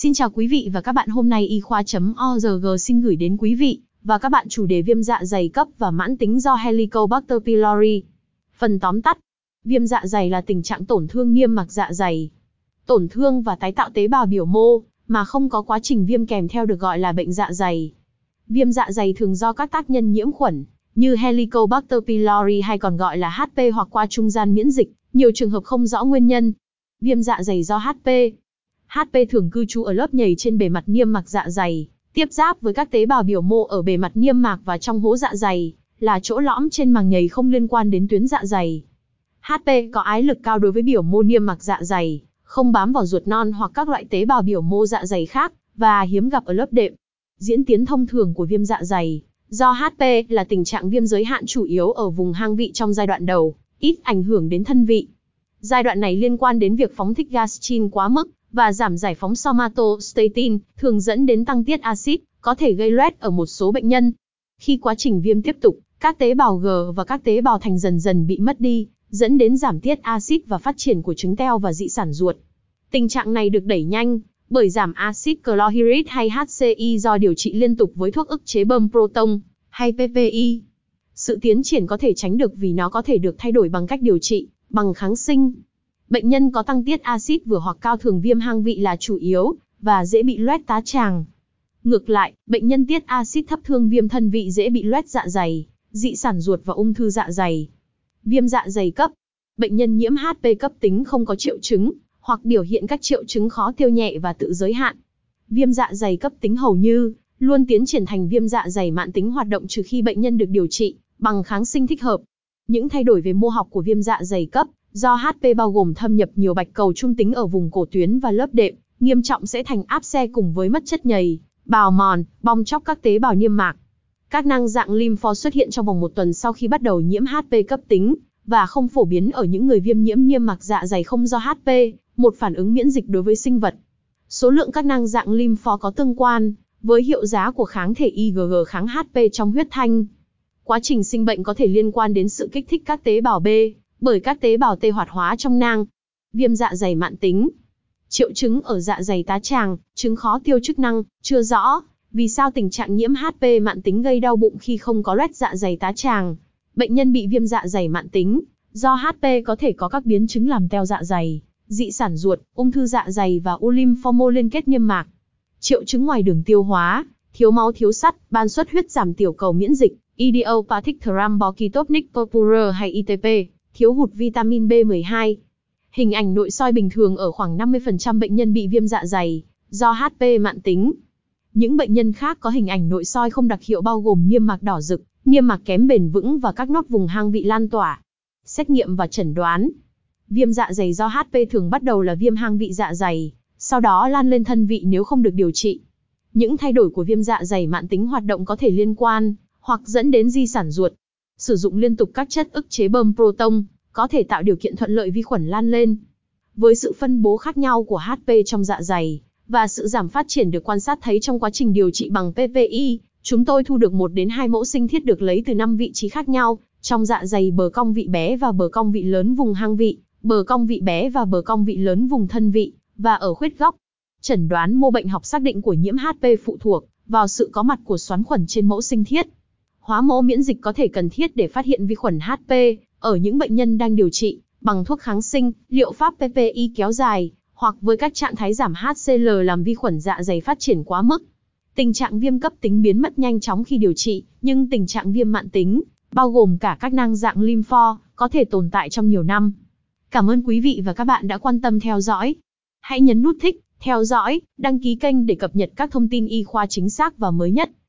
Xin chào quý vị và các bạn hôm nay y khoa.org xin gửi đến quý vị và các bạn chủ đề viêm dạ dày cấp và mãn tính do Helicobacter pylori. Phần tóm tắt, viêm dạ dày là tình trạng tổn thương niêm mạc dạ dày. Tổn thương và tái tạo tế bào biểu mô mà không có quá trình viêm kèm theo được gọi là bệnh dạ dày. Viêm dạ dày thường do các tác nhân nhiễm khuẩn như Helicobacter pylori hay còn gọi là HP hoặc qua trung gian miễn dịch, nhiều trường hợp không rõ nguyên nhân. Viêm dạ dày do HP HP thường cư trú ở lớp nhầy trên bề mặt niêm mạc dạ dày, tiếp giáp với các tế bào biểu mô ở bề mặt niêm mạc và trong hố dạ dày, là chỗ lõm trên màng nhầy không liên quan đến tuyến dạ dày. HP có ái lực cao đối với biểu mô niêm mạc dạ dày, không bám vào ruột non hoặc các loại tế bào biểu mô dạ dày khác, và hiếm gặp ở lớp đệm. Diễn tiến thông thường của viêm dạ dày, do HP là tình trạng viêm giới hạn chủ yếu ở vùng hang vị trong giai đoạn đầu, ít ảnh hưởng đến thân vị. Giai đoạn này liên quan đến việc phóng thích gastrin quá mức, và giảm giải phóng somatostatin, thường dẫn đến tăng tiết axit, có thể gây loét ở một số bệnh nhân. Khi quá trình viêm tiếp tục, các tế bào G và các tế bào thành dần dần bị mất đi, dẫn đến giảm tiết axit và phát triển của trứng teo và dị sản ruột. Tình trạng này được đẩy nhanh bởi giảm axit chlorhydric hay HCI do điều trị liên tục với thuốc ức chế bơm proton hay PPI. Sự tiến triển có thể tránh được vì nó có thể được thay đổi bằng cách điều trị bằng kháng sinh. Bệnh nhân có tăng tiết axit vừa hoặc cao thường viêm hang vị là chủ yếu, và dễ bị loét tá tràng. Ngược lại, bệnh nhân tiết axit thấp thương viêm thân vị dễ bị loét dạ dày, dị sản ruột và ung thư dạ dày. Viêm dạ dày cấp. Bệnh nhân nhiễm HP cấp tính không có triệu chứng, hoặc biểu hiện các triệu chứng khó tiêu nhẹ và tự giới hạn. Viêm dạ dày cấp tính hầu như luôn tiến triển thành viêm dạ dày mãn tính hoạt động trừ khi bệnh nhân được điều trị bằng kháng sinh thích hợp. Những thay đổi về mô học của viêm dạ dày cấp Do HP bao gồm thâm nhập nhiều bạch cầu trung tính ở vùng cổ tuyến và lớp đệm, nghiêm trọng sẽ thành áp xe cùng với mất chất nhầy, bào mòn, bong chóc các tế bào niêm mạc. Các năng dạng lympho xuất hiện trong vòng một tuần sau khi bắt đầu nhiễm HP cấp tính, và không phổ biến ở những người viêm nhiễm niêm mạc dạ dày không do HP, một phản ứng miễn dịch đối với sinh vật. Số lượng các năng dạng lympho có tương quan với hiệu giá của kháng thể IgG kháng HP trong huyết thanh. Quá trình sinh bệnh có thể liên quan đến sự kích thích các tế bào B, bởi các tế bào tê hoạt hóa trong nang. Viêm dạ dày mạn tính. Triệu chứng ở dạ dày tá tràng, chứng khó tiêu chức năng, chưa rõ. Vì sao tình trạng nhiễm HP mạn tính gây đau bụng khi không có loét dạ dày tá tràng? Bệnh nhân bị viêm dạ dày mạn tính, do HP có thể có các biến chứng làm teo dạ dày, dị sản ruột, ung thư dạ dày và u lymphomo liên kết niêm mạc. Triệu chứng ngoài đường tiêu hóa, thiếu máu thiếu sắt, ban xuất huyết giảm tiểu cầu miễn dịch, idiopathic thrombocytopenic purpura hay ITP thiếu hụt vitamin B12. Hình ảnh nội soi bình thường ở khoảng 50% bệnh nhân bị viêm dạ dày, do HP mạn tính. Những bệnh nhân khác có hình ảnh nội soi không đặc hiệu bao gồm niêm mạc đỏ rực, niêm mạc kém bền vững và các nốt vùng hang vị lan tỏa. Xét nghiệm và chẩn đoán. Viêm dạ dày do HP thường bắt đầu là viêm hang vị dạ dày, sau đó lan lên thân vị nếu không được điều trị. Những thay đổi của viêm dạ dày mạn tính hoạt động có thể liên quan, hoặc dẫn đến di sản ruột, Sử dụng liên tục các chất ức chế bơm proton, có thể tạo điều kiện thuận lợi vi khuẩn lan lên. Với sự phân bố khác nhau của HP trong dạ dày, và sự giảm phát triển được quan sát thấy trong quá trình điều trị bằng PPI, chúng tôi thu được 1 đến 2 mẫu sinh thiết được lấy từ 5 vị trí khác nhau, trong dạ dày bờ cong vị bé và bờ cong vị lớn vùng hang vị, bờ cong vị bé và bờ cong vị lớn vùng thân vị, và ở khuyết góc. Chẩn đoán mô bệnh học xác định của nhiễm HP phụ thuộc vào sự có mặt của xoắn khuẩn trên mẫu sinh thiết. Hóa mẫu miễn dịch có thể cần thiết để phát hiện vi khuẩn HP ở những bệnh nhân đang điều trị bằng thuốc kháng sinh, liệu pháp PPI kéo dài, hoặc với các trạng thái giảm HCl làm vi khuẩn dạ dày phát triển quá mức. Tình trạng viêm cấp tính biến mất nhanh chóng khi điều trị, nhưng tình trạng viêm mạn tính, bao gồm cả các nang dạng lympho, có thể tồn tại trong nhiều năm. Cảm ơn quý vị và các bạn đã quan tâm theo dõi. Hãy nhấn nút thích, theo dõi, đăng ký kênh để cập nhật các thông tin y khoa chính xác và mới nhất.